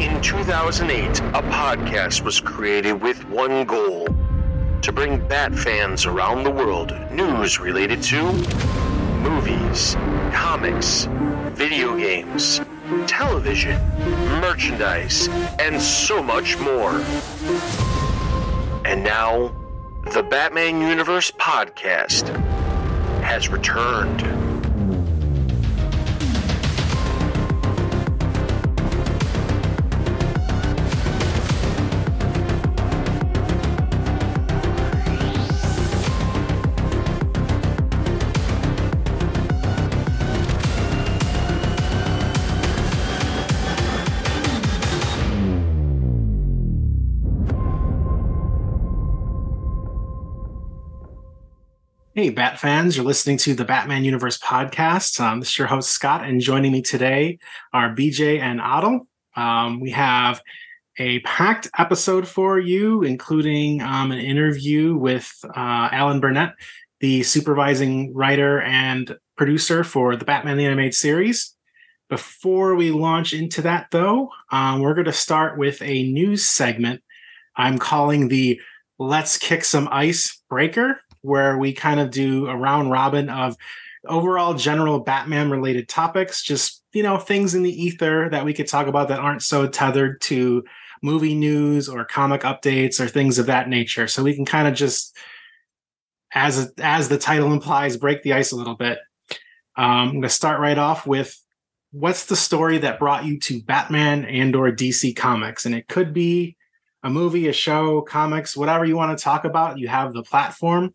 In 2008, a podcast was created with one goal to bring Bat fans around the world news related to movies, comics, video games, television, merchandise, and so much more. And now, the Batman Universe podcast has returned. Hey, Bat fans, you're listening to the Batman Universe podcast. Um, this is your host, Scott, and joining me today are BJ and Otto. Um, we have a packed episode for you, including um, an interview with uh, Alan Burnett, the supervising writer and producer for the Batman the Animated Series. Before we launch into that, though, um, we're going to start with a news segment I'm calling the Let's Kick Some Ice Breaker where we kind of do a round robin of overall general Batman related topics, just, you know, things in the ether that we could talk about that aren't so tethered to movie news or comic updates or things of that nature. So we can kind of just, as as the title implies, break the ice a little bit. Um, I'm going to start right off with what's the story that brought you to Batman and or DC Comics, and it could be a movie, a show, comics, whatever you want to talk about. You have the platform.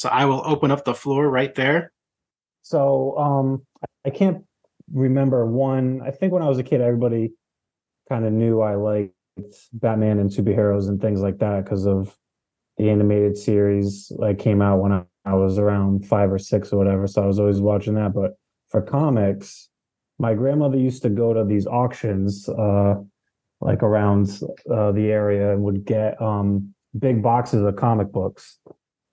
So I will open up the floor right there. So um, I can't remember one. I think when I was a kid, everybody kind of knew I liked Batman and superheroes and things like that because of the animated series like came out when I, I was around five or six or whatever. So I was always watching that. But for comics, my grandmother used to go to these auctions uh, like around uh, the area and would get um, big boxes of comic books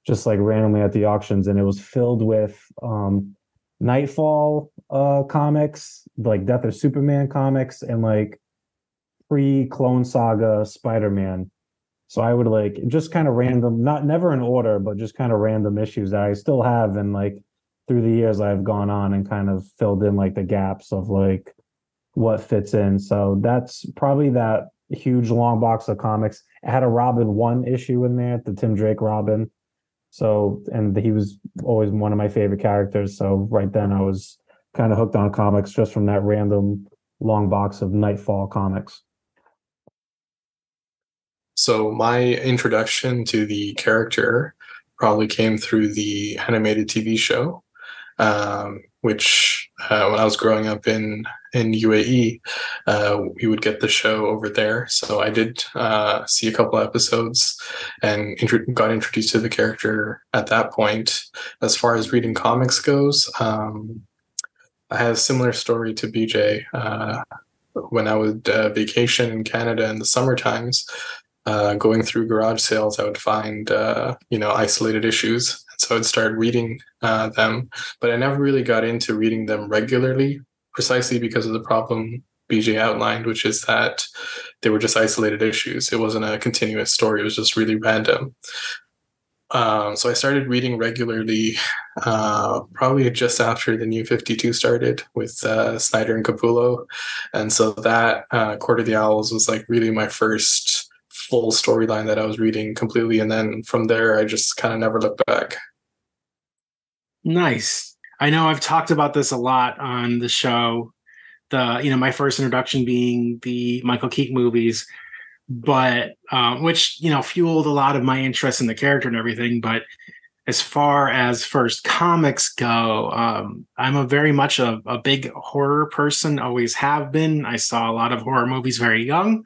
just like randomly at the auctions, and it was filled with um, Knightfall uh, comics, like Death of Superman comics, and like pre Clone Saga Spider Man. So I would like just kind of random, not never in order, but just kind of random issues that I still have, and like through the years I've gone on and kind of filled in like the gaps of like what fits in. So that's probably that huge long box of comics. It had a Robin one issue in there, the Tim Drake Robin. So, and he was always one of my favorite characters. So, right then, I was kind of hooked on comics just from that random long box of Knightfall comics. So, my introduction to the character probably came through the animated TV show, um, which uh, when I was growing up in in UAE, uh, we would get the show over there. So I did uh, see a couple episodes and int- got introduced to the character at that point. As far as reading comics goes, um, I had a similar story to BJ. Uh, when I would uh, vacation in Canada in the summer times, uh, going through garage sales, I would find you know isolated issues so I'd start reading uh, them, but I never really got into reading them regularly precisely because of the problem BJ outlined, which is that they were just isolated issues. It wasn't a continuous story, it was just really random. Um, so I started reading regularly, uh, probably just after the new 52 started with uh, Snyder and Capullo. And so that uh, Court of the Owls was like really my first full storyline that I was reading completely. And then from there, I just kind of never looked back. Nice. I know I've talked about this a lot on the show. The you know my first introduction being the Michael Keaton movies, but um, which you know fueled a lot of my interest in the character and everything. But as far as first comics go, um, I'm a very much a, a big horror person. Always have been. I saw a lot of horror movies very young,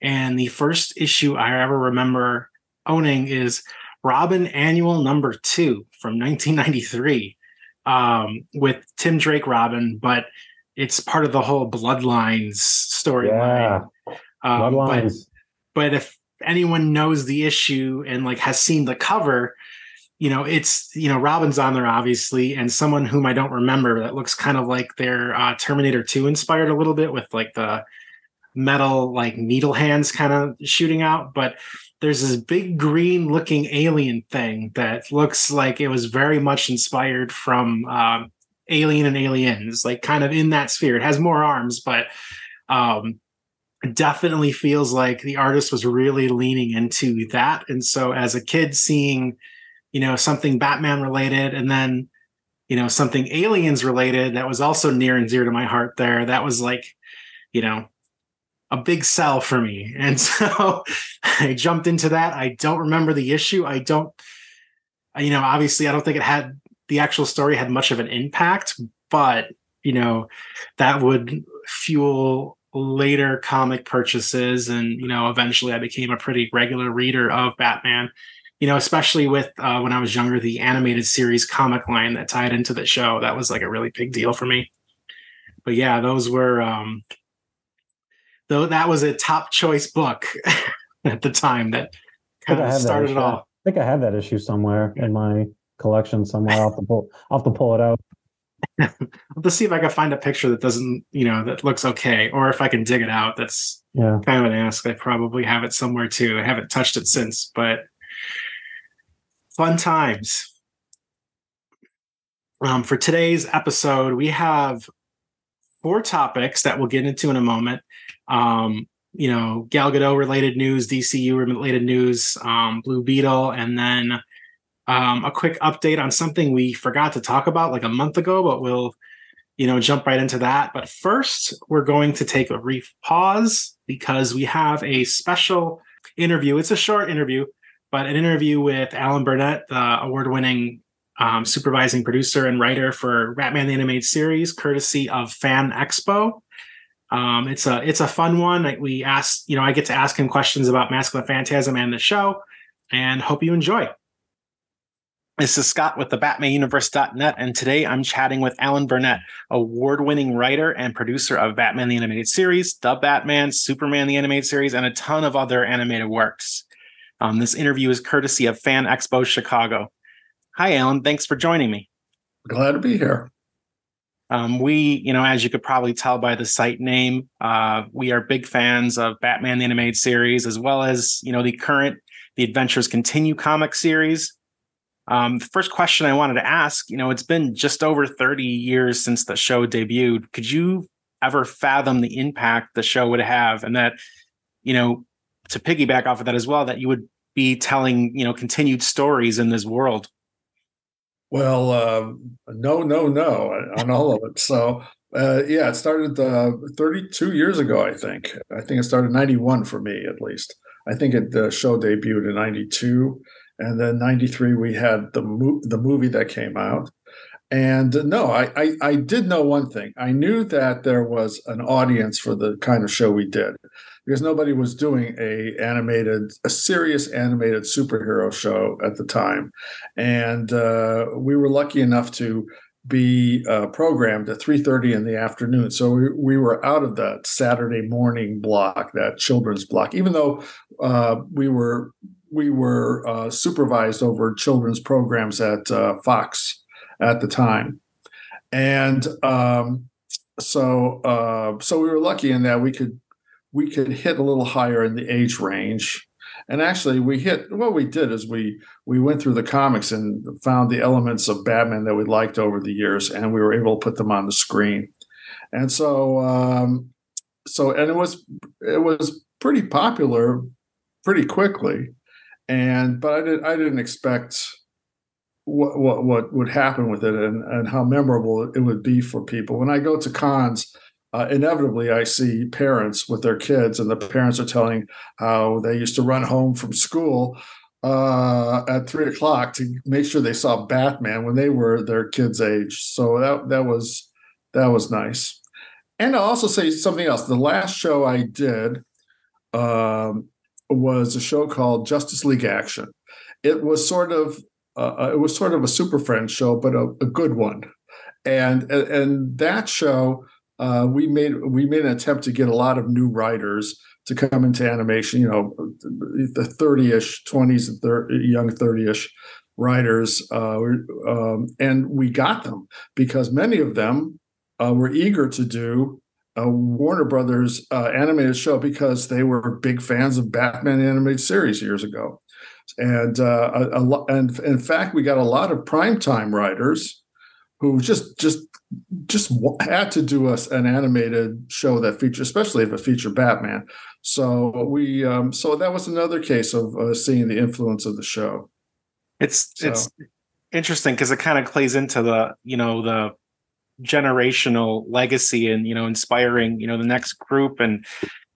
and the first issue I ever remember owning is Robin Annual Number Two from 1993 um, with Tim Drake Robin, but it's part of the whole Bloodlines storyline. Yeah. Um, Bloodlines. But, but if anyone knows the issue and like has seen the cover, you know, it's you know Robin's on there obviously, and someone whom I don't remember that looks kind of like their uh, Terminator 2 inspired a little bit with like the metal like needle hands kind of shooting out, but there's this big green looking alien thing that looks like it was very much inspired from um, Alien and Aliens, like kind of in that sphere. It has more arms, but um, definitely feels like the artist was really leaning into that. And so as a kid seeing, you know, something Batman related and then, you know, something aliens related that was also near and dear to my heart there, that was like, you know, a big sell for me. And so I jumped into that. I don't remember the issue. I don't, you know, obviously I don't think it had the actual story had much of an impact, but you know, that would fuel later comic purchases and you know eventually i became a pretty regular reader of batman you know especially with uh, when i was younger the animated series comic line that tied into the show that was like a really big deal for me but yeah those were um though that was a top choice book at the time that kind of started it all i think i have that issue somewhere in my collection somewhere i'll have to pull i'll have to pull it out Let's see if I can find a picture that doesn't, you know, that looks okay, or if I can dig it out. That's yeah. kind of an ask. I probably have it somewhere too. I haven't touched it since, but fun times. Um, for today's episode, we have four topics that we'll get into in a moment. Um, you know, Gal Gadot related news, DCU related news, um, Blue Beetle, and then um, a quick update on something we forgot to talk about like a month ago, but we'll, you know, jump right into that. But first, we're going to take a brief pause because we have a special interview. It's a short interview, but an interview with Alan Burnett, the award-winning um, supervising producer and writer for Batman the Animated Series, courtesy of Fan Expo. Um, it's a it's a fun one. We asked, you know, I get to ask him questions about Mask of the Phantasm and the show, and hope you enjoy. This is Scott with the BatmanUniverse.net, and today I'm chatting with Alan Burnett, award winning writer and producer of Batman the Animated Series, The Batman, Superman the Animated Series, and a ton of other animated works. Um, this interview is courtesy of Fan Expo Chicago. Hi, Alan. Thanks for joining me. Glad to be here. Um, we, you know, as you could probably tell by the site name, uh, we are big fans of Batman the Animated Series, as well as, you know, the current The Adventures Continue comic series um, the first question I wanted to ask, you know, it's been just over 30 years since the show debuted. Could you ever fathom the impact the show would have? And that, you know, to piggyback off of that as well, that you would be telling, you know, continued stories in this world? Well, uh, no, no, no on all of it. So, uh, yeah, it started uh, 32 years ago, I think. I think it started 91 for me, at least. I think it, the show debuted in 92 and then 93 we had the mo- the movie that came out and no I, I, I did know one thing i knew that there was an audience for the kind of show we did because nobody was doing a animated a serious animated superhero show at the time. And uh, we were lucky enough to be uh, programmed at 3.30 in the afternoon. So we, we were out of that saturday morning block that children's block even though uh, we were we were uh, supervised over children's programs at uh, Fox at the time, and um, so uh, so we were lucky in that we could we could hit a little higher in the age range. And actually, we hit what we did is we we went through the comics and found the elements of Batman that we liked over the years, and we were able to put them on the screen. And so, um, so and it was it was pretty popular pretty quickly and but I did I didn't expect what what what would happen with it and and how memorable it would be for people. When I go to cons, uh, inevitably I see parents with their kids, and the parents are telling how they used to run home from school uh, at three o'clock to make sure they saw Batman when they were their kids' age. So that that was that was nice. And I'll also say something else. The last show I did, um, was a show called Justice League Action. It was sort of uh, uh, it was sort of a Super Friends show, but a, a good one. And and that show uh, we made we made an attempt to get a lot of new writers to come into animation. You know, the thirty-ish, twenties, and 30, young thirty-ish writers, uh, um, and we got them because many of them uh, were eager to do a Warner Brothers uh, animated show because they were big fans of Batman animated series years ago, and uh, a, a, and in fact, we got a lot of primetime writers who just just just had to do us an animated show that featured, especially if it featured Batman. So we um, so that was another case of uh, seeing the influence of the show. It's so. it's interesting because it kind of plays into the you know the generational legacy and you know inspiring you know the next group and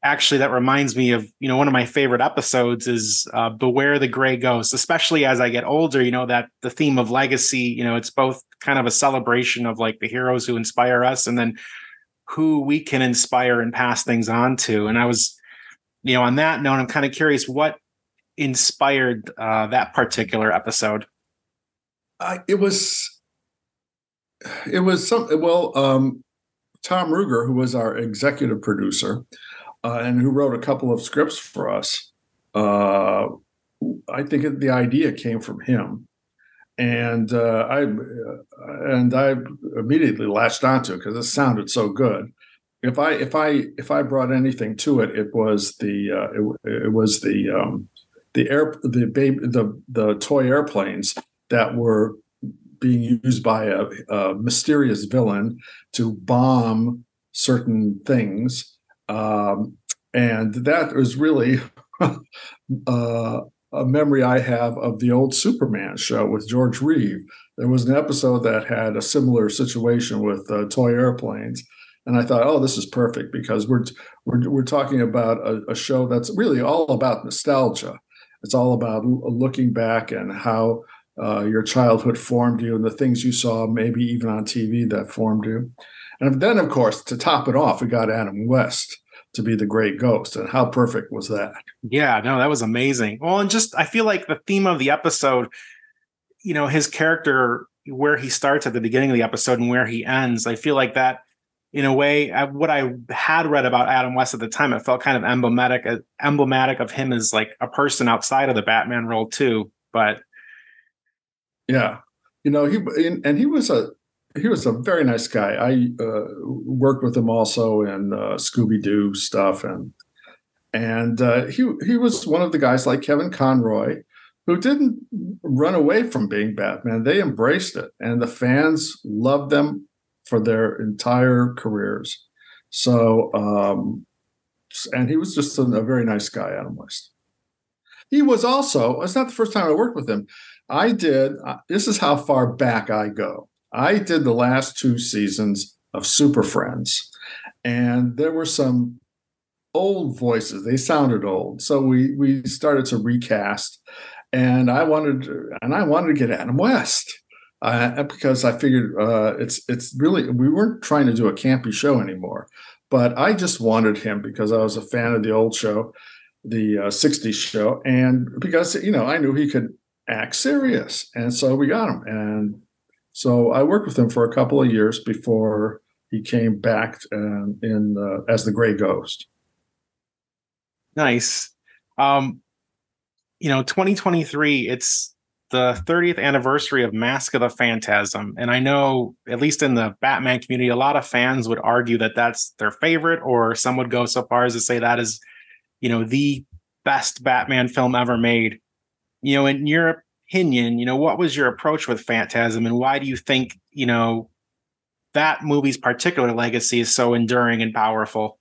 actually that reminds me of you know one of my favorite episodes is uh, beware the gray ghost especially as i get older you know that the theme of legacy you know it's both kind of a celebration of like the heroes who inspire us and then who we can inspire and pass things on to. And i was you know on that note i'm kind of curious what inspired uh, that particular episode? Uh, it was it was some well um, Tom Ruegger who was our executive producer uh, and who wrote a couple of scripts for us uh, i think the idea came from him and uh, i and i immediately latched onto it because it sounded so good if i if i if i brought anything to it it was the uh, it, it was the um, the air the baby the the toy airplanes that were being used by a, a mysterious villain to bomb certain things. Um, and that was really uh, a memory I have of the old Superman show with George Reeve. There was an episode that had a similar situation with uh, toy airplanes. And I thought, oh, this is perfect because we're we're, we're talking about a, a show that's really all about nostalgia. It's all about looking back and how uh, your childhood formed you and the things you saw, maybe even on TV, that formed you. And then, of course, to top it off, we got Adam West to be the Gray Ghost. And how perfect was that? Yeah, no, that was amazing. Well, and just I feel like the theme of the episode, you know, his character, where he starts at the beginning of the episode and where he ends, I feel like that in a way, what I had read about Adam West at the time, it felt kind of emblematic, uh, emblematic of him as like a person outside of the Batman role too. But yeah, you know he and he was a he was a very nice guy. I uh, worked with him also in uh, Scooby Doo stuff, and and uh, he he was one of the guys like Kevin Conroy who didn't run away from being Batman. They embraced it, and the fans loved them for their entire careers. So, um, and he was just a, a very nice guy, Adam West. He was also, it's not the first time I worked with him. I did, uh, this is how far back I go. I did the last two seasons of Super Friends, and there were some old voices. They sounded old. So we we started to recast and I wanted and I wanted to get Adam West uh, because I figured uh, it's it's really we weren't trying to do a campy show anymore, but I just wanted him because I was a fan of the old show, the uh, '60s show, and because you know I knew he could act serious, and so we got him, and so I worked with him for a couple of years before he came back um, in uh, as the Gray Ghost. Nice. Um, you know, 2023. It's the 30th anniversary of Mask of the Phantasm. And I know, at least in the Batman community, a lot of fans would argue that that's their favorite, or some would go so far as to say that is, you know, the best Batman film ever made. You know, in your opinion, you know, what was your approach with Phantasm and why do you think, you know, that movie's particular legacy is so enduring and powerful?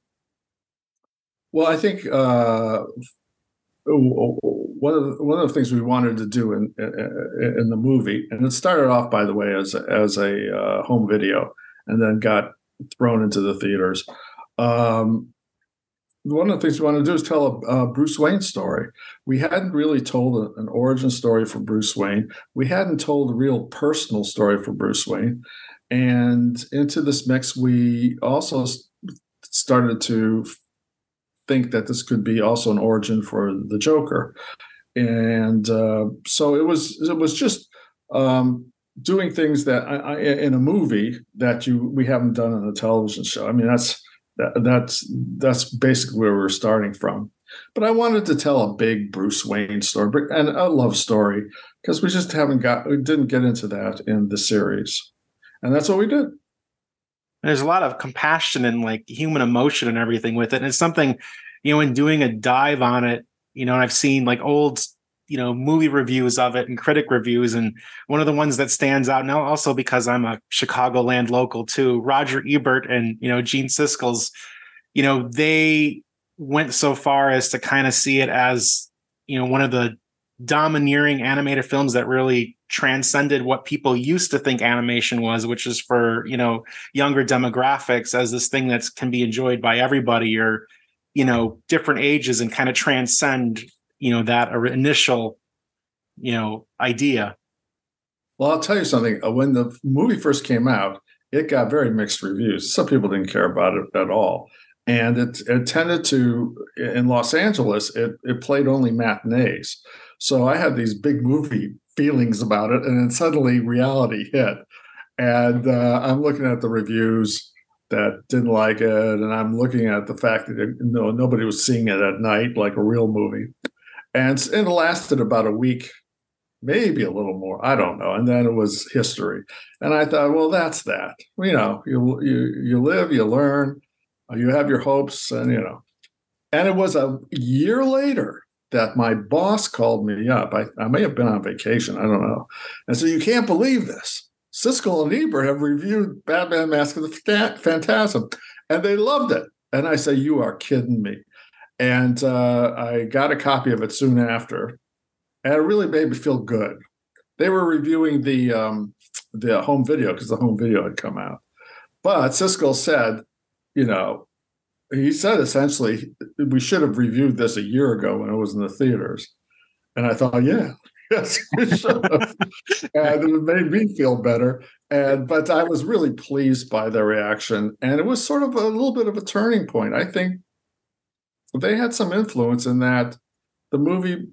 Well, I think uh, one of the, one of the things we wanted to do in in the movie, and it started off, by the way, as as a uh, home video, and then got thrown into the theaters. Um, one of the things we wanted to do is tell a, a, Bruce Wayne story. We hadn't really told a, an origin story for Bruce Wayne. We hadn't told a real personal story for Bruce Wayne. And into this mix, we also started to think that this could be also an origin for the Joker, and uh, so it was. It was just um, doing things that I, I, in a movie that you we haven't done on a television show. I mean, that's that, that's that's basically where we're starting from. But I wanted to tell a big Bruce Wayne story and a love story because we just haven't got we didn't get into that in the series, and that's what we did. there's a lot of compassion and like human emotion and everything with it. And it's something, you know, in doing a dive on it, you know, I've seen like old, you know, movie reviews of it and critic reviews. And one of the ones that stands out now, also because I'm a Chicagoland local too, Roger Ebert and, you know, Gene Siskel's, you know, they went so far as to kind of see it as, you know, one of the domineering animated films that really transcended what people used to think animation was which is for you know younger demographics as this thing that can be enjoyed by everybody or you know different ages and kind of transcend you know that initial you know idea. Well i'll tell you something. Uh, when the movie first came out it got very mixed reviews. Some people didn't care about it at all. And it, it tended to in los angeles it, it played only matinees. So I had these big movie feelings about it, and then suddenly reality hit. And uh, I'm looking at the reviews that didn't like it, and I'm looking at the fact that it, no, nobody was seeing it at night like a real movie. And, it lasted about a week, maybe a little more. I don't know. And then it was history. And I thought, well, that's that. You know, you you you live, you learn, you have your hopes, and you know. And it was a year later that my boss called me up. I, I may have been on vacation, I don't know. And so you can't believe this. Siskel and Ebert have reviewed Batman Mask of the Phantasm, and they loved it. And I say, You are kidding me. And uh, I got a copy of it soon after, and it really made me feel good. They were reviewing the um, the home video because the home video had come out. But Siskel said, you know, he said essentially we should have reviewed this a year ago when it was in the theaters. And i thought yeah yes we should and it made me feel better. And but i was really pleased by their reaction. And it was sort of a little bit of a turning point. I think they had some influence in that the movie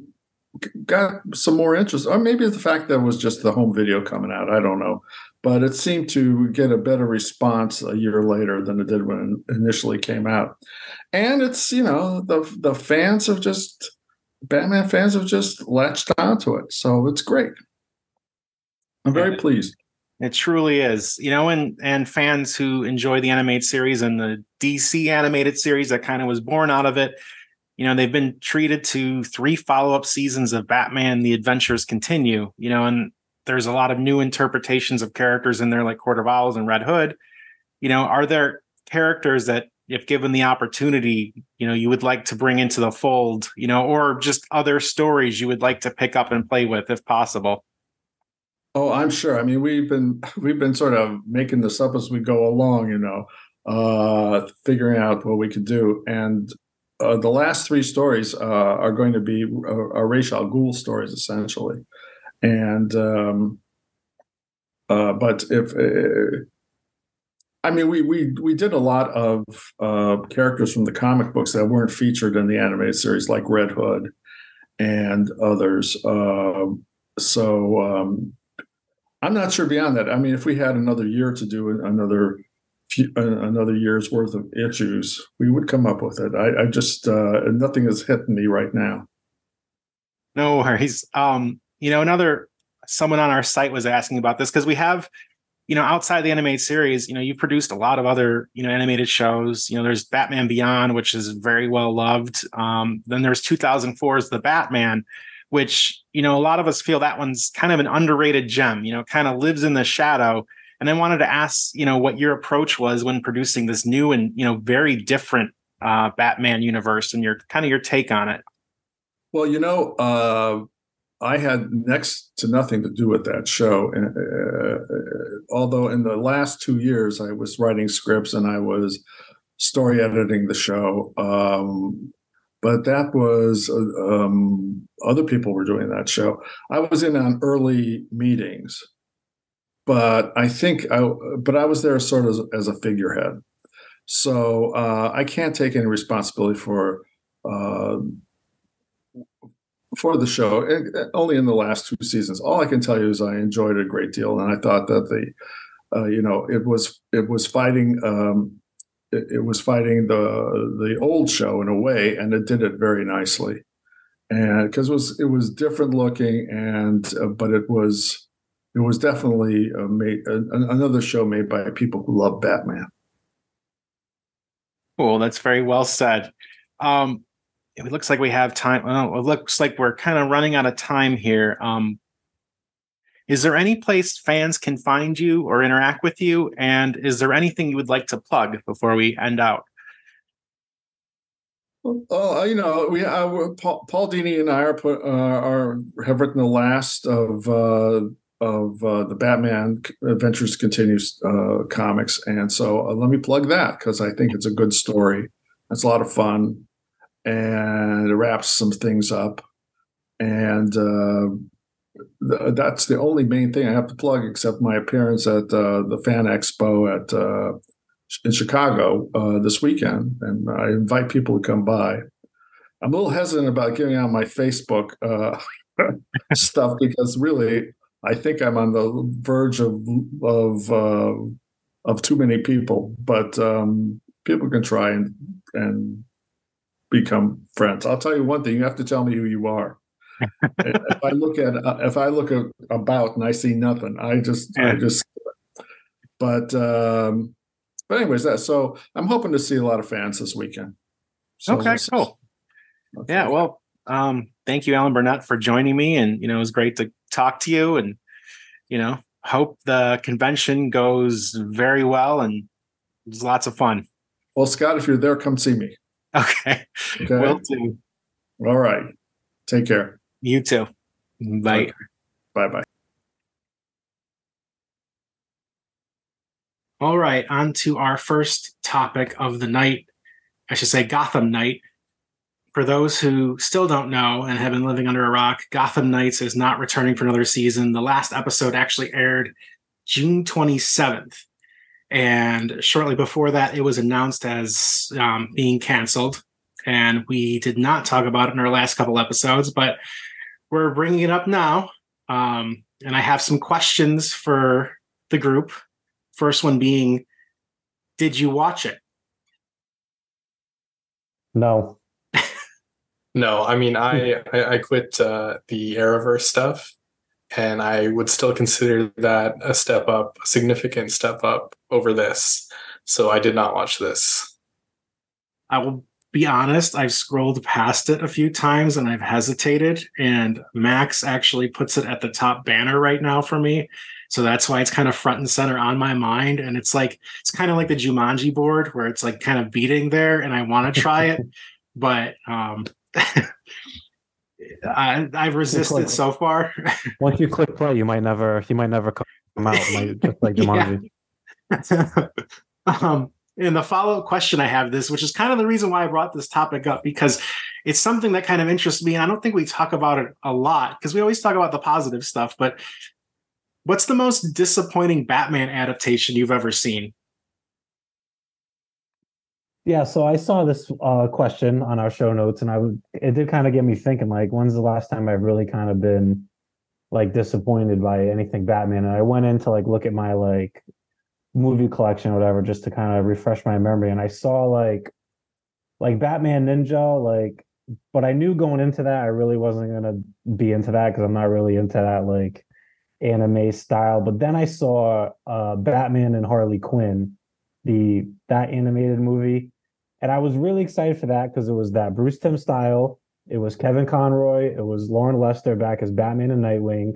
got some more interest or maybe the fact that it was just the home video coming out i don't know but it seemed to get a better response a year later than it did when it initially came out. And it's, you know, the the fans have just Batman fans have just latched onto it. So it's great. I'm very yeah. pleased. It truly is. You know, and and fans who enjoy the animated series and the DC animated series that kind of was born out of it, you know, they've been treated to three follow-up seasons of Batman the Adventures Continue, you know, and there's a lot of new interpretations of characters in there, like Court of Owls and Red Hood. You know, are there characters that, if given the opportunity, you know, you would like to bring into the fold, you know, or just other stories you would like to pick up and play with, if possible? Oh, I'm sure. I mean, we've been we've been sort of making this up as we go along, you know, uh, figuring out what we could do. And uh, the last three stories uh, are going to be uh, Ra's al stories, essentially and um, uh, but if uh, I mean, we we we did a lot of uh, characters from the comic books that weren't featured in the animated series, like Red Hood and others. Uh, so um, I'm not sure beyond that. I mean, if we had another year to do another few, uh, another year's worth of issues, we would come up with it. I, I just uh, nothing is hitting me right now. No worries. Um, you know, another someone on our site was asking about this because we have, you know, outside the animated series, you know, you've produced a lot of other, you know, animated shows. You know, there's Batman Beyond, which is very well loved. Um, then there's 2004's The Batman, which, you know, a lot of us feel that one's kind of an underrated gem, you know, kind of lives in the shadow. And I wanted to ask, you know, what your approach was when producing this new and, you know, very different uh, Batman universe and your kind of your take on it. Well, you know, uh, I had next to nothing to do with that show. And, uh, although in the last two years I was writing scripts and I was story editing the show, um, but that was uh, um, other people were doing that show. I was in on early meetings, but I think I but I was there sort of as, as a figurehead. So uh, I can't take any responsibility for uh, for the show, only in the last two seasons. All I can tell you is I enjoyed it a great deal, and I thought that the, uh, you know, it was it was fighting, um, it, it, was fighting the the old show in a way, and it did it very nicely, and because it was it was different looking, and uh, but it was it was definitely uh, made another show made by people who love Batman. Cool. That's very well said. Um, it looks like we have time. Well, it looks like we're kind of running out of time here. Um, is there any place fans can find you or interact with you? And is there anything you would like to plug before we end out? Well, you know, we uh, Paul, Paul Dini and I are put uh, are have written the last of uh, of uh, the Batman Adventures Continues uh, comics, and so uh, let me plug that because I think it's a good story. It's a lot of fun, and it wraps some things up, and that's the only main thing I have to plug, except my appearance at the Fan Expo at in Chicago uh, this weekend, and I invite people to come by. I'm a little hesitant about giving out my Facebook uh, stuff because really, I think I'm on the verge of of uh, of too many people. But um, people can try and and become friends. I'll tell you one thing: you have to tell me who you are. if I look at uh, if I look at about and I see nothing, I just yeah. I just. But um, but anyways, that so I'm hoping to see a lot of fans this weekend. So okay, cool. Okay. Yeah, well, um, thank you, Alan Burnett, for joining me, and you know it was great to talk to you, and you know hope the convention goes very well and it's lots of fun. Well, Scott, if you're there, come see me. Okay, okay. will do. All right, take care. You too. Bye. Bye. Bye. All right, on to our first topic of the night. I should say Gotham Night. For those who still don't know and have been living under a rock, Gotham Knights is not returning for another season. The last episode actually aired June 27th. And shortly before that, it was announced as um, being canceled. And we did not talk about it in our last couple episodes, but we're bringing it up now. Um, and I have some questions for the group First one being, did you watch it? No. no, I mean, I I, I quit uh, the Arrowverse stuff, and I would still consider that a step up, a significant step up over this. So I did not watch this. I will be honest, I've scrolled past it a few times and I've hesitated, and Max actually puts it at the top banner right now for me. So that's why it's kind of front and center on my mind. And it's like, it's kind of like the Jumanji board where it's like kind of beating there and I want to try it. but um, I, I've resisted so far. Once you click play, you might never, you might never come out just like Jumanji. um, and the follow up question I have this, which is kind of the reason why I brought this topic up, because it's something that kind of interests me. And I don't think we talk about it a lot because we always talk about the positive stuff. But What's the most disappointing Batman adaptation you've ever seen? Yeah, so I saw this uh, question on our show notes, and I would it did kind of get me thinking. Like, when's the last time I've really kind of been like disappointed by anything Batman? And I went in to like look at my like movie collection or whatever, just to kind of refresh my memory. And I saw like like Batman Ninja, like, but I knew going into that I really wasn't gonna be into that because I'm not really into that like anime style. But then I saw uh, Batman and Harley Quinn, the that animated movie, and I was really excited for that because it was that Bruce Timm style. It was Kevin Conroy. It was Loren Lester back as Batman and Nightwing,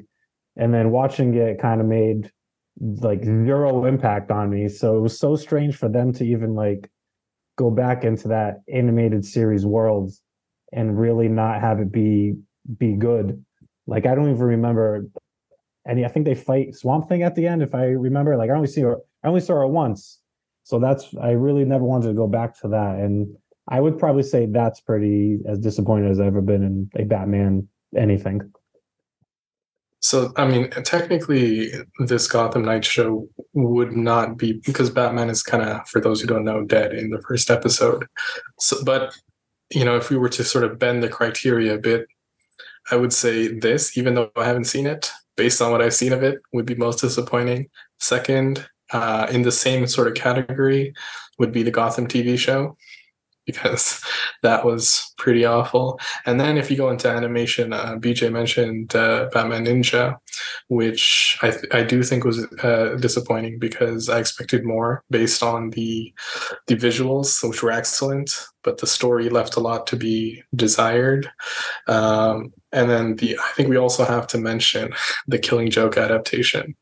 and then watching it kind of made like zero impact on me. So it was so strange for them to even like go back into that animated series world and really not have it be be good. Like I don't even remember and I think they fight Swamp Thing at the end, if I remember. Like I only see her, I only saw her once, so that's I really never wanted to go back to that. And I would probably say that's pretty as disappointed as I've ever been in a Batman anything. So I mean, technically, this Gotham Knight show would not be because Batman is kind of, for those who don't know, dead in the first episode. So, but you know, if we were to sort of bend the criteria a bit, I would say this, even though I haven't seen it, based on what I've seen of it, would be most disappointing. Second, uh, in the same sort of category, would be the Gotham TV show, because that was pretty awful. And then if you go into animation, uh, BJ mentioned uh, Batman Ninja, which I th- I do think was uh, disappointing because I expected more based on the the visuals, which were excellent, but the story left a lot to be desired. Um, and then the I think we also have to mention the Killing Joke adaptation.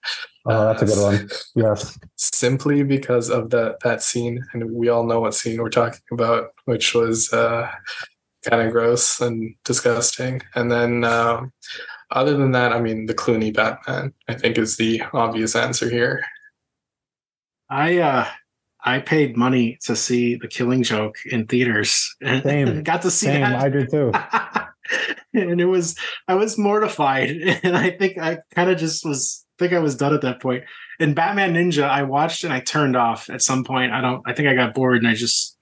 Oh, that's a good one. Yes. Simply because of that that scene, and we all know what scene we're talking about, which was uh, kind of gross and disgusting. And then, um, other than that, I mean, the Clooney Batman, I think, is the obvious answer here. I uh I paid money to see the Killing Joke in theaters and Same. got to see Same. that. I did too. and it was I was mortified, and I think I kind of just was think I was done at that point. And Batman Ninja, I watched and I turned off at some point. I don't. I think I got bored and I just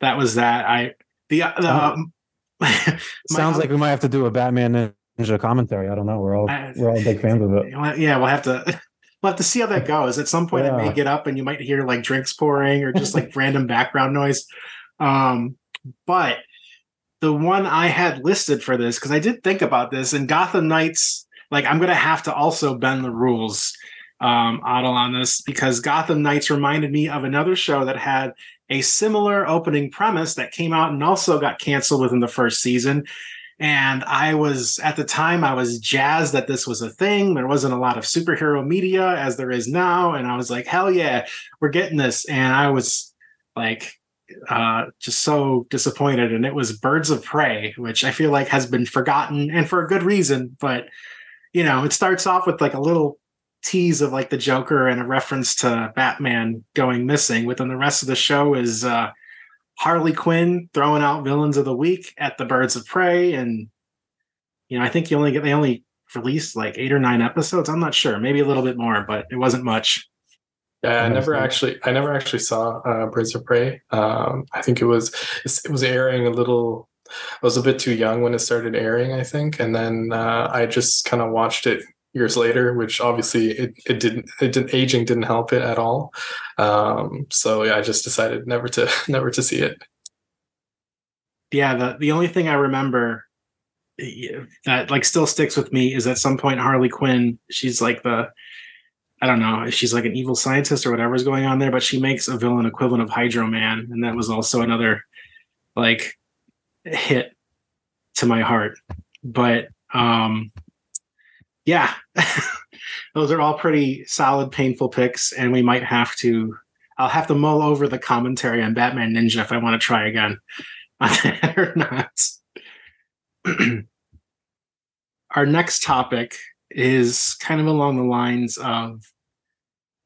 that was that. I the the. Um, Sounds like we might have to do a Batman Ninja commentary. I don't know. We're all I- we're all big fans of it. Yeah, we'll have to we'll have to see how that goes. At some point, it may get up and you might hear like drinks pouring or just like random background noise. Um, but the one I had listed for this because I did think about this and Gotham Knights. Like, I'm gonna have to also bend the rules, um, Otto, on this because Gotham Knights reminded me of another show that had a similar opening premise that came out and also got canceled within the first season. And I was at the time I was jazzed that this was a thing. There wasn't a lot of superhero media as there is now, and I was like, "Hell yeah, we're getting this!" And I was like, uh, just so disappointed. And it was Birds of Prey, which I feel like has been forgotten, and for a good reason. But you know, it starts off with like a little tease of like the Joker and a reference to Batman going missing. Within the rest of the show is uh, Harley Quinn throwing out villains of the week at the Birds of Prey, and you know, I think you only get they only released like eight or nine episodes. I'm not sure, maybe a little bit more, but it wasn't much. Yeah, I never actually, I never actually saw uh, Birds of Prey. Um, I think it was it was airing a little. I was a bit too young when it started airing, I think, and then uh, I just kind of watched it years later, which obviously it, it didn't it didn't aging didn't help it at all. Um, so yeah, I just decided never to never to see it. yeah the the only thing i remember that like still sticks with me is at some point harley quinn she's like the i don't know if she's like an evil scientist or whatever's going on there but she makes a villain equivalent of hydro man and that was also another like hit to my heart but um yeah those are all pretty solid painful picks and we might have to i'll have to mull over the commentary on batman ninja if i want to try again on that or not. Our next topic is kind of along the lines of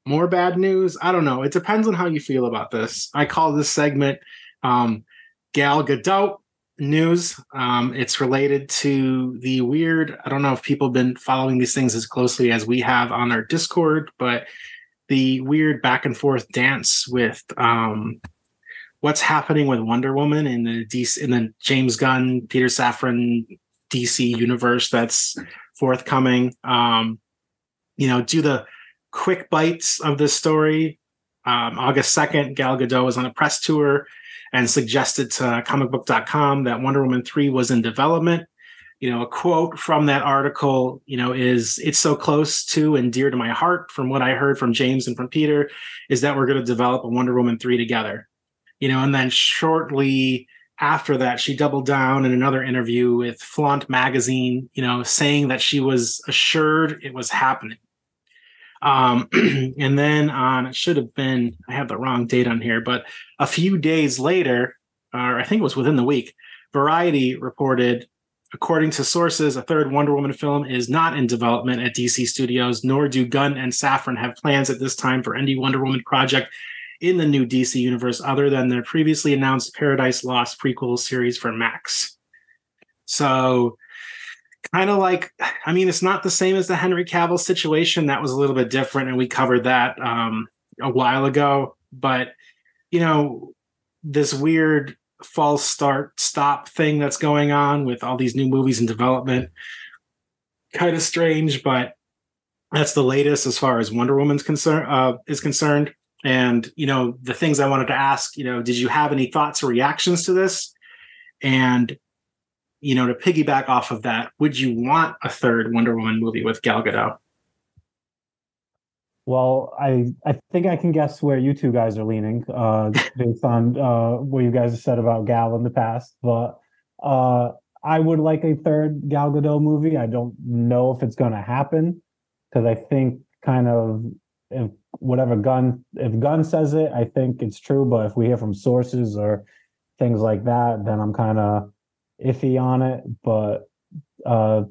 more bad news. I don't know. It depends on how you feel about this. I call this segment um, Gal Gadot news. Um, it's related to the weird, I don't know if people have been following these things as closely as we have on our Discord, but the weird back and forth dance with um, what's happening with Wonder Woman in the DC in the James Gunn, Peter Safran DC universe that's forthcoming. Um, you know, do the quick bites of this story. Um, August 2nd, Gal Gadot was on a press tour and suggested to comicbook.com that Wonder Woman 3 was in development. You know, a quote from that article, you know, is it's so close to and dear to my heart from what I heard from James and from Peter is that we're going to develop a Wonder Woman 3 together you know, and then shortly after that, she doubled down in another interview with Flaunt magazine, you know, saying that she was assured it was happening. Um, and then on, it should have been, I have the wrong date on here, but a few days later, or I think it was within the week, Variety reported, according to sources, a third Wonder Woman film is not in development at DC Studios, nor do Gunn and Safran have plans at this time for any Wonder Woman project in the new DC universe other than their previously announced Paradise Lost prequel series for Max. So, kind of like, I mean, it's not the same as the Henry Cavill situation. That was a little bit different, and we covered that um, a while ago. But, you know, this weird false start stop thing that's going on with all these new movies in development kind of strange but that's the latest as far as wonder woman's concern uh, is concerned and you know the things i wanted to ask you know did you have any thoughts or reactions to this And you know, to piggyback off of that, would you want a third Wonder Woman movie with Gal Gadot? Well, I I think I can guess where you two guys are leaning, uh, based on uh, what you guys have said about Gal in the past. But uh, I would like a third Gal Gadot movie. I don't know if it's going to happen because I think kind of if whatever Gunn if Gunn says it, I think it's true. But if we hear from sources or things like that, then I'm kind of iffy on it. But uh,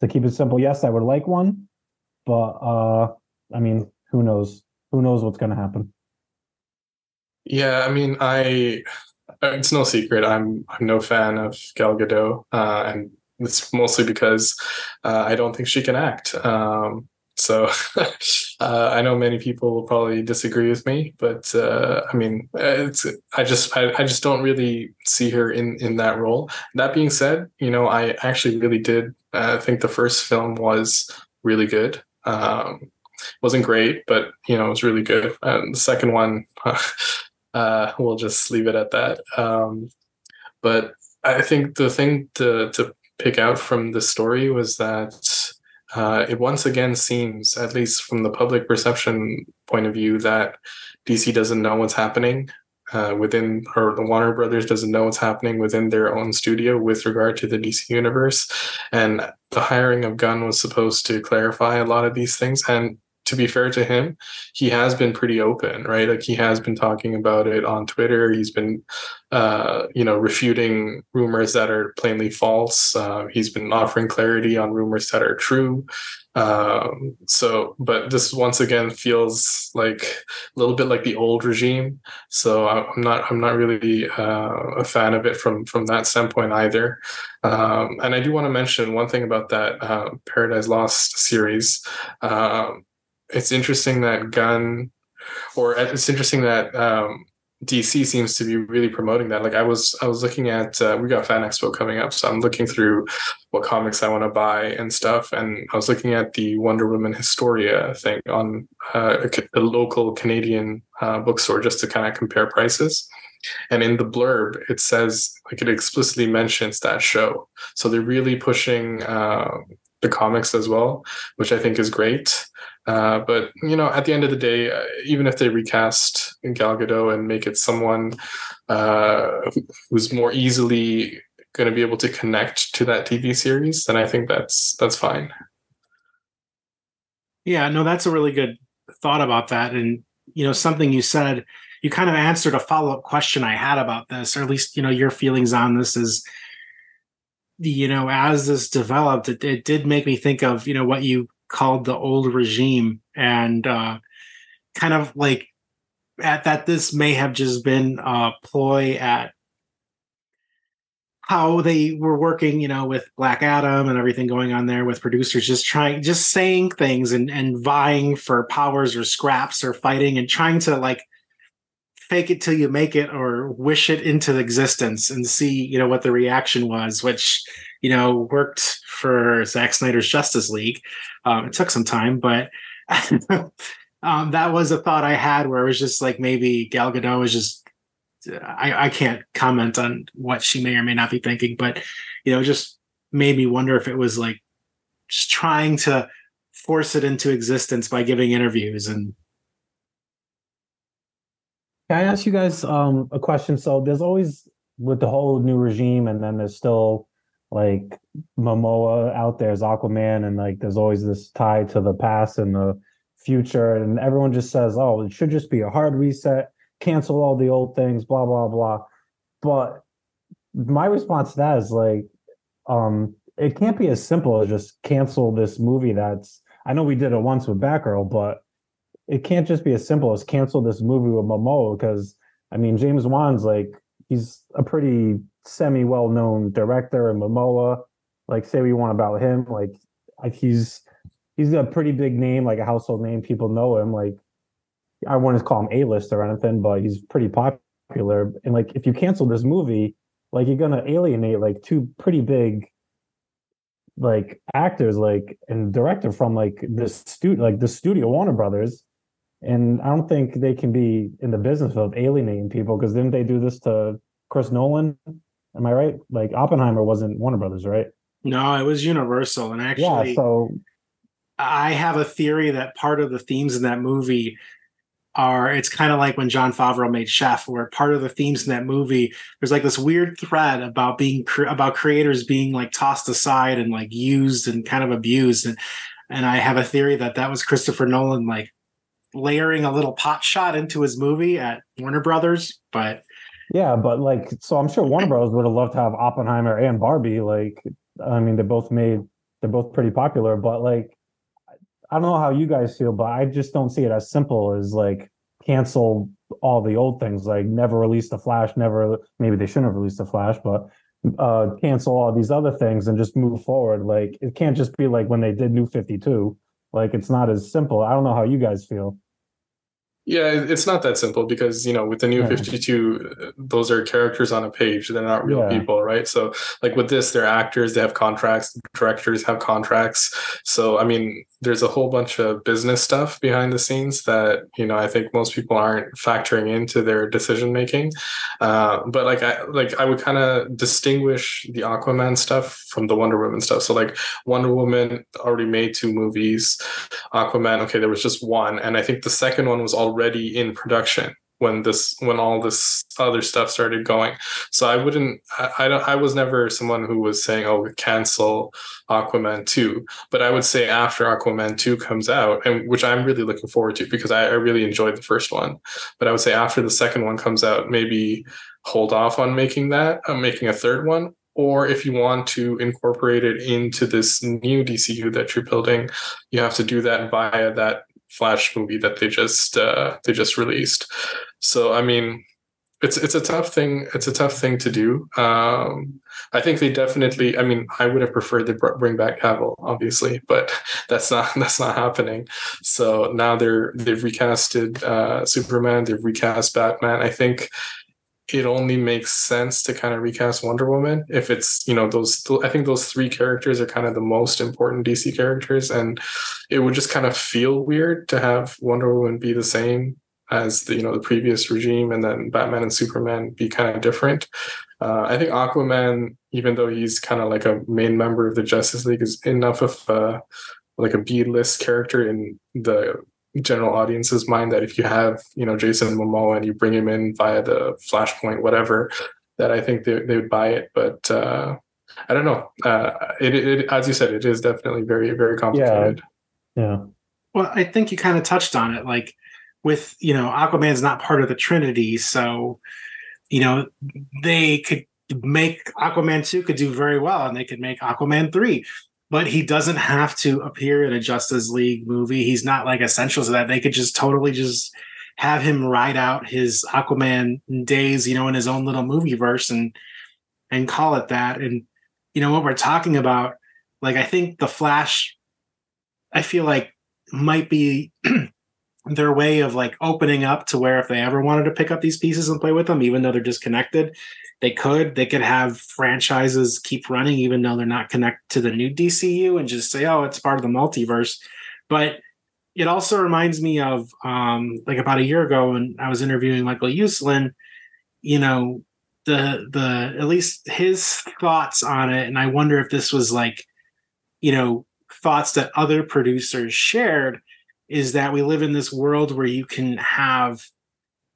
to keep it simple, yes, I would like one. But uh, I mean, who knows? Who knows what's going to happen? Yeah, I mean, I it's no secret I'm I'm no fan of Gal Gadot, uh, and it's mostly because uh, I don't think she can act. Um, so uh, I know many people will probably disagree with me, but uh, I mean, it's I just I, I just don't really see her in in that role. That being said, you know, I actually really did uh, think the first film was really good. Um, wasn't great, but you know, it was really good. And the second one, uh, we'll just leave it at that. Um, but I think the thing to to pick out from the story was that uh, it once again seems, at least from the public perception point of view, that DC doesn't know what's happening uh, within, or the Warner Brothers doesn't know what's happening within their own studio with regard to the DC universe. And the hiring of Gunn was supposed to clarify a lot of these things. And to be fair to him, he has been pretty open, right? Like he has been talking about it on Twitter. He's been, uh, you know, refuting rumors that are plainly false. Uh, he's been offering clarity on rumors that are true. Um, so, but this once again feels like a little bit like the old regime. So I'm not, I'm not really uh, a fan of it from from that standpoint either. Um, and I do want to mention one thing about that uh, Paradise Lost series. Um, it's interesting that Gunn, or it's interesting that um, DC seems to be really promoting that. Like I was, I was looking at uh, we got Fan Expo coming up, so I'm looking through what comics I want to buy and stuff. And I was looking at the Wonder Woman Historia thing on uh, a, a, local Canadian uh, bookstore just to kind of compare prices. And in the blurb, it says like it explicitly mentions that show. So they're really pushing uh, the comics as well, which I think is great. Uh, but you know, at the end of the day, uh, even if they recast Gal Gadot and make it someone uh, who's more easily going to be able to connect to that TV series, then I think that's that's fine. Yeah, no, that's a really good thought about that, and you know, something you said, you kind of answered a follow up question I had about this, or at least you know your feelings on this is you know, as this developed, it, it, did make me think of, you know, what you called the old regime. And uh, kind of like at that this may have just been a ploy at how they were working, you know, with Black Adam and everything going on there with producers just trying just saying things and and vying for powers or scraps or fighting and trying to like fake it till you make it or wish it into existence and see, you know, what the reaction was, which, you know, worked for Zack Snyder's Justice League. Um, it took some time, but um, that was a thought I had where it was just like maybe Gal Gadot was just. I, I can't comment on what she may or may not be thinking, but you know, just made me wonder if it was like just trying to force it into existence by giving interviews and I ask you guys um, a question? So there's always with the whole new regime, and then there's still like Momoa out there as Aquaman, and like there's always this tie to the past and the future, and everyone just says, "Oh, it should just be a hard reset, cancel all the old things, blah blah blah." But my response to that is like, um, it can't be as simple as just cancel this movie. That's I know we did it once with Batgirl, but it can't just be as simple as cancel this movie with Momoa because I mean James Wan's like he's a pretty semi well known director and Momoa like say we want about him like he's he's a pretty big name like a household name people know him like I wouldn't call him A list or anything but he's pretty popular. And like if you cancel this movie like you're gonna alienate like two pretty big like actors like and director from like this studio like the studio Warner Brothers and I don't think they can be in the business of alienating people because didn't they do this to Chris Nolan Am I right? Like Oppenheimer wasn't Warner Brothers, right? No, it was Universal, and actually, yeah. So I have a theory that part of the themes in that movie are it's kind of like when Jon Favreau made Chef, where part of the themes in that movie there's like this weird thread about being about creators being like tossed aside and like used and kind of abused, and and I have a theory that that was Christopher Nolan like layering a little pot shot into his movie at Warner Brothers, but yeah, but like so I'm sure Warner Brothers would have loved to have Oppenheimer and Barbie. Like, I mean, they both made they're both pretty popular, but like I don't know how you guys feel, but I just don't see it as simple as like cancel all the old things, like never release the Flash, never maybe they shouldn't have released the Flash, but uh cancel all these other things and just move forward. Like it can't just be like when they did New 52. Like it's not as simple. I don't know how you guys feel. Yeah, it's not that simple because you know with the new Yeah. 52 those are characters on a page, they're not real Yeah. people, right? So like with this they're actors, they have contracts, directors have contracts. So I mean, there's a whole bunch of business stuff behind the scenes that, you know, I think most people aren't factoring into their decision making. Uh, but like I like I would kind of distinguish the Aquaman stuff from the Wonder Woman stuff. So like Wonder Woman already made two movies. Aquaman, okay, there was just one, and I think the second one was already in production when this when all this other stuff started going. So I wouldn't I, I don't I was never someone who was saying, oh, cancel Aquaman 2. But I would say after Aquaman 2 comes out, and which I'm really looking forward to because I, I really enjoyed the first one. But I would say after the second one comes out, maybe hold off on making that, uh, making a third one. Or if you want to incorporate it into this new DCU that you're building, you have to do that via that Flash movie that they just uh, they just released. So I mean, it's it's a tough thing. It's a tough thing to do. Um, I think they definitely. I mean, I would have preferred to bring back Cavill, obviously, but that's not that's not happening. So now they're they've recasted uh, Superman. They've recast Batman. I think it only makes sense to kind of recast Wonder Woman if it's you know those I think those three characters are kind of the most important DC characters and it would just kind of feel weird to have Wonder Woman be the same as the you know the previous regime and then Batman and Superman be kind of different. Uh, I think Aquaman even though he's kind of like a main member of the Justice League is enough of a, like a B list character in the general audience's mind that if you have you know Jason Momoa and you bring him in via the Flashpoint whatever that I think they, they would buy it but uh I don't know uh it, it as you said it is definitely very very complicated Yeah. Well, I think you kind of touched on it. Like with, you know, Aquaman's not part of the Trinity. So, you know, they could make Aquaman 2 could do very well and they could make Aquaman 3. But he doesn't have to appear in a Justice League movie. He's not like essential to that. They could just totally just have him ride out his Aquaman days, you know, in his own little movie verse and and call it that. And you know what we're talking about, like I think the Flash, I feel like might be their way of like opening up to where if they ever wanted to pick up these pieces and play with them, even though they're disconnected, they could. They could have franchises keep running, even though they're not connected to the new DCU, and just say, "Oh, it's part of the multiverse." But it also reminds me of um, like about a year ago when I was interviewing Michael Uslan. You know, the the at least his thoughts on it, and I wonder if this was like, you know, thoughts that other producers shared is that we live in this world where you can have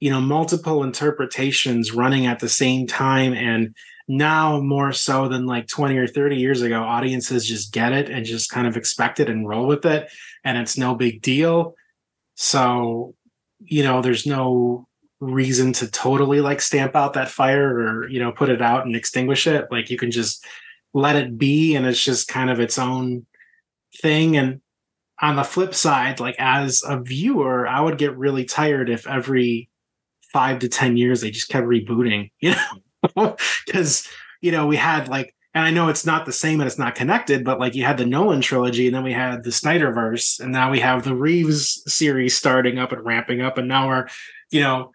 you know multiple interpretations running at the same time and now more so than like 20 or 30 years ago audiences just get it and just kind of expect it and roll with it and it's no big deal. So you know there's no reason to totally like stamp out that fire or you know put it out and extinguish it. Like you can just let it be and it's just kind of its own thing. And on the flip side like as a viewer i would get really tired if every five to ten years they just kept rebooting you know? Because you know we had like and i know it's not the same and it's not connected but like you had the nolan trilogy and then we had the snyderverse and now we have the reeves series starting up and ramping up and now we're you know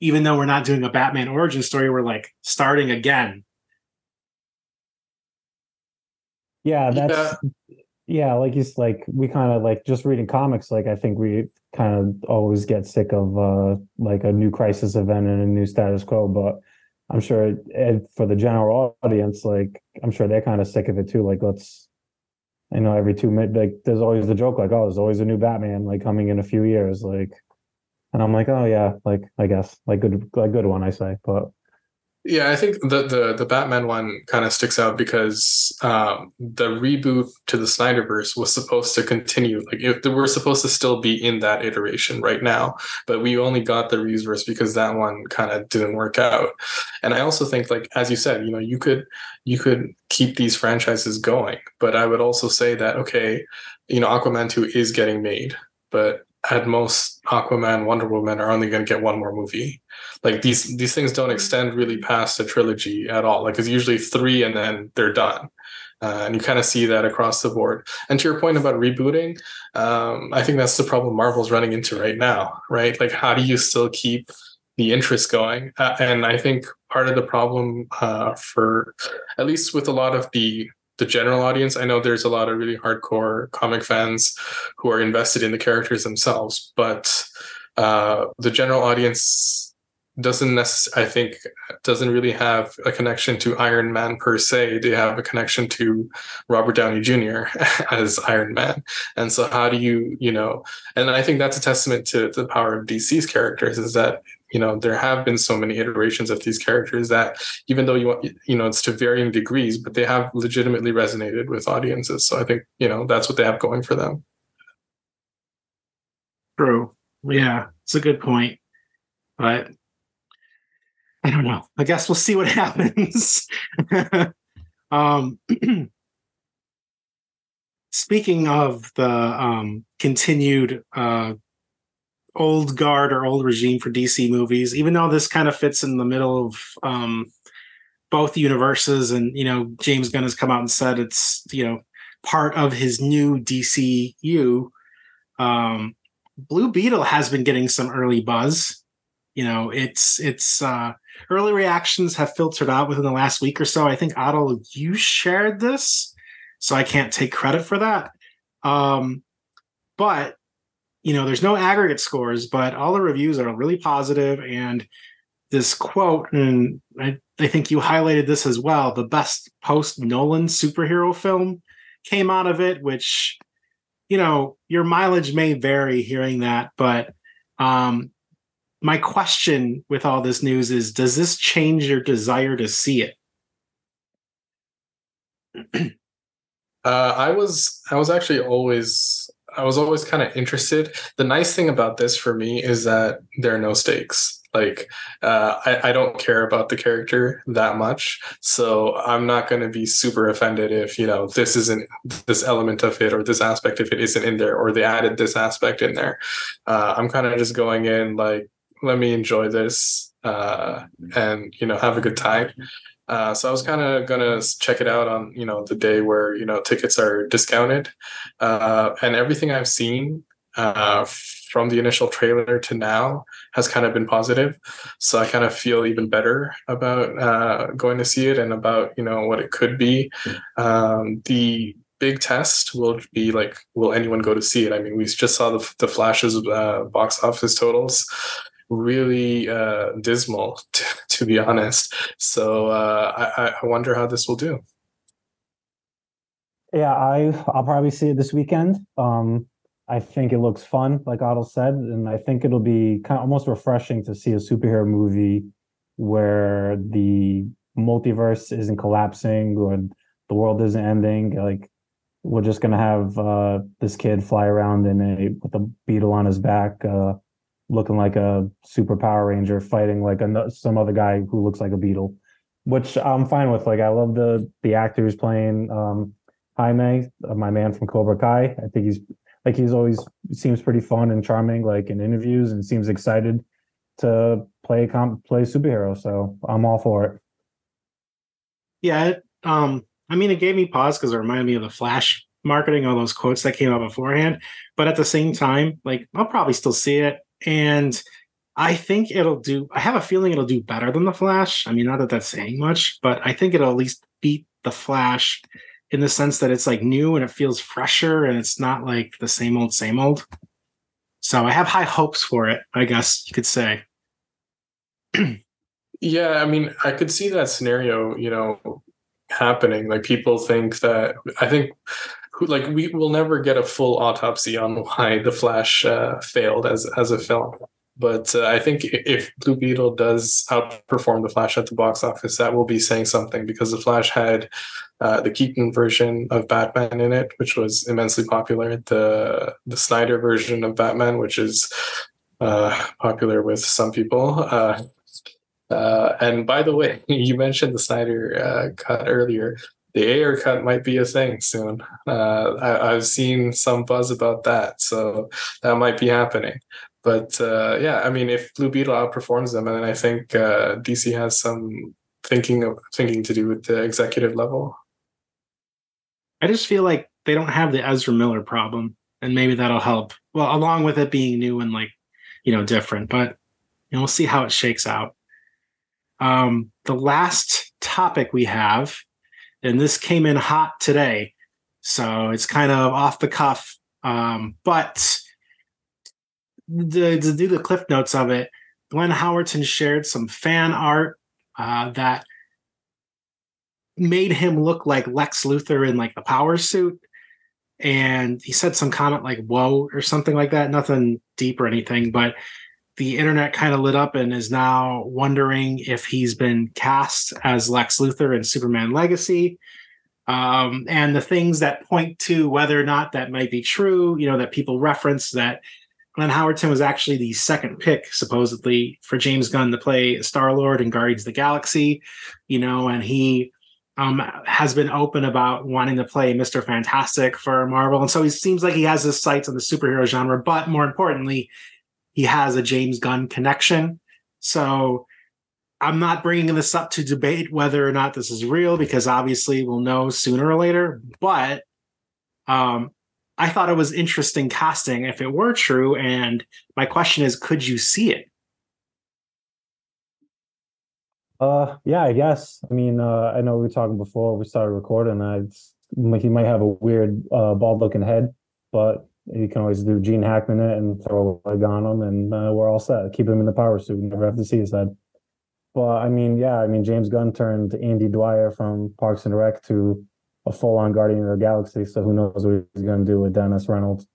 even though we're not doing a batman origin story we're like starting again. Yeah, that's yeah, like it's like we kind of like just reading comics, like I think we kind of always get sick of uh like a new crisis event and a new status quo. But I'm sure it, for the general audience, like I'm sure they're kind of sick of it too. Like let's, you know, every two minutes, like there's always the joke, like oh, there's always a new Batman like coming in a few years, like, and I'm like, oh yeah, like I guess like good, like good one, I say, but yeah, I think the the the Batman one kind of sticks out because um, the reboot to the Snyderverse was supposed to continue. Like we're supposed to still be in that iteration right now, but we only got the Reeveverse because that one kind of didn't work out. And I also think, like as you said, you know, you could you could keep these franchises going, but I would also say that okay, you know, Aquaman two is getting made, but at most Aquaman, Wonder Woman are only going to get one more movie. Like these these things don't extend really past a trilogy at all. Like it's usually three and then they're done. Uh, and you kind of see that across the board. And to your point about rebooting, um, I think that's the problem Marvel's running into right now, right? Like, how do you still keep the interest going? Uh, and I think part of the problem uh, for, at least with a lot of the the general audience. I know there's a lot of really hardcore comic fans who are invested in the characters themselves, but uh, the general audience doesn't necessarily, I think, doesn't really have a connection to Iron Man per se. They have a connection to Robert Downey Jr. as Iron Man. And so, how do you, you know, and I think that's a testament to the power of DC's characters is that you know there have been so many iterations of these characters that even though you want you know it's to varying degrees but they have legitimately resonated with audiences. So i think you know that's what they have going for them. True. Yeah it's a good point. But i don't know. I guess we'll see what happens. Um speaking of the um continued uh old guard or old regime for DC movies, even though this kind of fits in the middle of um, both universes. And, you know, James Gunn has come out and said it's, you know, part of his new DCU. Um, Blue Beetle has been getting some early buzz. You know, it's, it's, uh, early reactions have filtered out within the last week or so. I think Otto, you shared this, so I can't take credit for that. Um, but you know, there's no aggregate scores, but all the reviews are really positive. And this quote, and I, I think you highlighted this as well the best post Nolan superhero film came out of it, which, you know, your mileage may vary hearing that. But um, my question with all this news is does this change your desire to see it? uh, I was I was actually always I was always kind of interested. The nice thing about this for me is that there are no stakes. Like uh, I, I don't care about the character that much, so I'm not going to be super offended if you know this isn't this element of it or this aspect of it isn't in there or they added this aspect in there. Uh, I'm kind of just going in like let me enjoy this uh, and you know have a good time. Uh, so I was kind of gonna check it out on you know the day where you know tickets are discounted, uh, and everything I've seen uh, from the initial trailer to now has kind of been positive. So I kind of feel even better about uh, going to see it and about you know what it could be. Um, the big test will be like, will anyone go to see it? I mean, we just saw the, the flashes of uh, box office totals really uh, dismal, to, to, be honest. So uh, I, I wonder how this will do. Yeah, I I'll probably see it this weekend. Um, I think it looks fun, like Otto said, and I think it'll be kind of almost refreshing to see a superhero movie where the multiverse isn't collapsing or the world isn't ending. Like we're just gonna have uh, this kid fly around in a with a beetle on his back, uh, looking like a super Power Ranger fighting like a, some other guy who looks like a beetle, which I'm fine with. Like I love the the actor who's playing um, Jaime, uh, my man from Cobra Kai. I think he's like he's always seems pretty fun and charming, like in interviews, and seems excited to play comp play superhero. So I'm all for it. Yeah, it, um, I mean, it gave me pause because it reminded me of the Flash marketing, all those quotes that came out beforehand. But at the same time, like I'll probably still see it and I think it'll do. I have a feeling it'll do better than the Flash. I mean, not that that's saying much, but I think it'll at least beat the Flash in the sense that it's like new and it feels fresher and it's not like the same old, same old. So I have high hopes for it. I guess you could say. Yeah, I mean, I could see that scenario, you know, happening. Like people think that I think who like we will never get a full autopsy on why the Flash uh, failed as as a film. But uh, I think if Blue Beetle does outperform the Flash at the box office, that will be saying something because the Flash had uh, the Keaton version of Batman in it, which was immensely popular. The the Snyder version of Batman, which is uh, popular with some people. Uh, uh, and by the way, you mentioned the Snyder uh, cut earlier. The Ayer cut might be a thing soon. Uh, I, have seen some buzz about that, so that might be happening. But uh, yeah, I mean, if Blue Beetle outperforms them, and I think uh, DC has some thinking of thinking to do with the executive level. I just feel like they don't have the Ezra Miller problem, and maybe that'll help. Well, along with it being new and like you know different, but you know, we'll see how it shakes out. Um, the last topic we have, and this came in hot today, so it's kind of off the cuff. Um, but to, to do the cliff notes of it, Glenn Howerton shared some fan art uh, that made him look like Lex Luthor in like the power suit. And he said some comment like whoa or something like that. Nothing deep or anything, but the internet kind of lit up and is now wondering if he's been cast as Lex Luthor in Superman Legacy. Um, and the things that point to whether or not that might be true, you know, that people reference that Glenn Howerton was actually the second pick, supposedly, for James Gunn to play Star Lord in Guardians of the Galaxy, you know, and he um, has been open about wanting to play Mr. Fantastic for Marvel. And so he seems like he has his sights on the superhero genre, but more importantly, he has a James Gunn connection. So I'm not bringing this up to debate whether or not this is real because obviously we'll know sooner or later. But um, I thought it was interesting casting if it were true. And my question is, could you see it? Uh, yeah, I guess. I mean, uh, I know we were talking before we started recording. I he might have a weird, uh, bald looking head, but you can always do Gene Hackman it and throw a leg on him, and uh, we're all set. Keep him in the power suit, never have to see his head. But I mean, yeah, I mean, James Gunn turned Andy Dwyer from Parks and Rec to a full-on Guardian of the Galaxy. So who knows what he's going to do with Dennis Reynolds?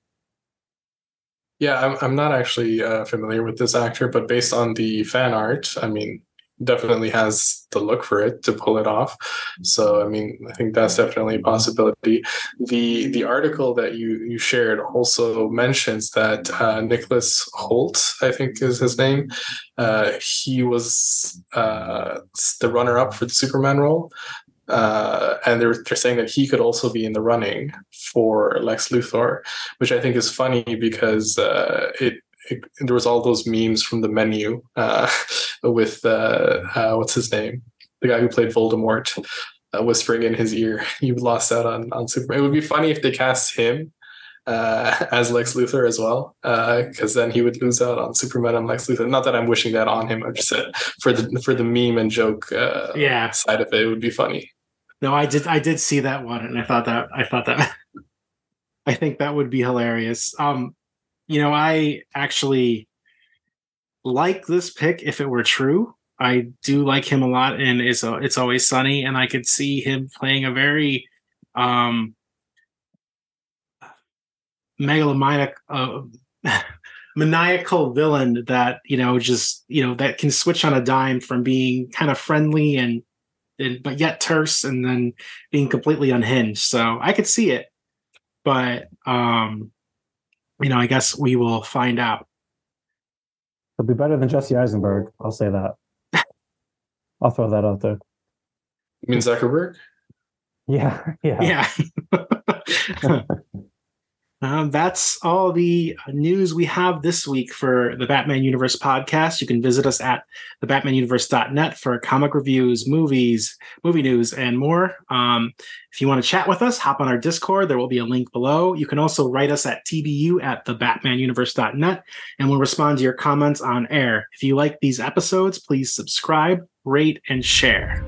Yeah, I'm I'm not actually uh, familiar with this actor, but based on the fan art, I mean, definitely has the look for it to pull it off. So I mean, I think that's definitely a possibility. The the article that you you shared also mentions that uh, Nicholas Hoult, I think is his name, uh, he was uh, the runner up for the Superman role. Uh, and they're, they're saying that he could also be in the running for Lex Luthor, which I think is funny because uh, it it, there was all those memes from the menu uh, with uh, uh, what's his name, the guy who played Voldemort, uh, whispering in his ear, "You lost out on on Superman." It would be funny if they cast him uh, as Lex Luthor as well, because uh, then he would lose out on Superman and Lex Luthor. Not that I'm wishing that on him. I'm just said for the for the meme and joke yeah. side of it, it would be funny. No, I did I did see that one, and I thought that I thought that I think that would be hilarious. Um, you know, I actually like this pick if it were true. I do like him a lot and it's it's always sunny and I could see him playing a very um megalomaniac uh, maniacal villain that you know just you know that can switch on a dime from being kind of friendly and, and but yet terse and then being completely unhinged so i could see it but um you know, I guess we will find out. He'll be better than Jesse Eisenberg. I'll say that. I'll throw that out there. You mean Zuckerberg? Yeah, yeah, yeah. Um, that's all the news we have this week for the Batman Universe podcast. You can visit us at thebatmanuniverse.net for comic reviews, movies, movie news, and more. Um, if you want to chat with us, hop on our Discord. There will be a link below. You can also write us at tbu at thebatmanuniverse.net, and we'll respond to your comments on air. If you like these episodes, please subscribe, rate, and share.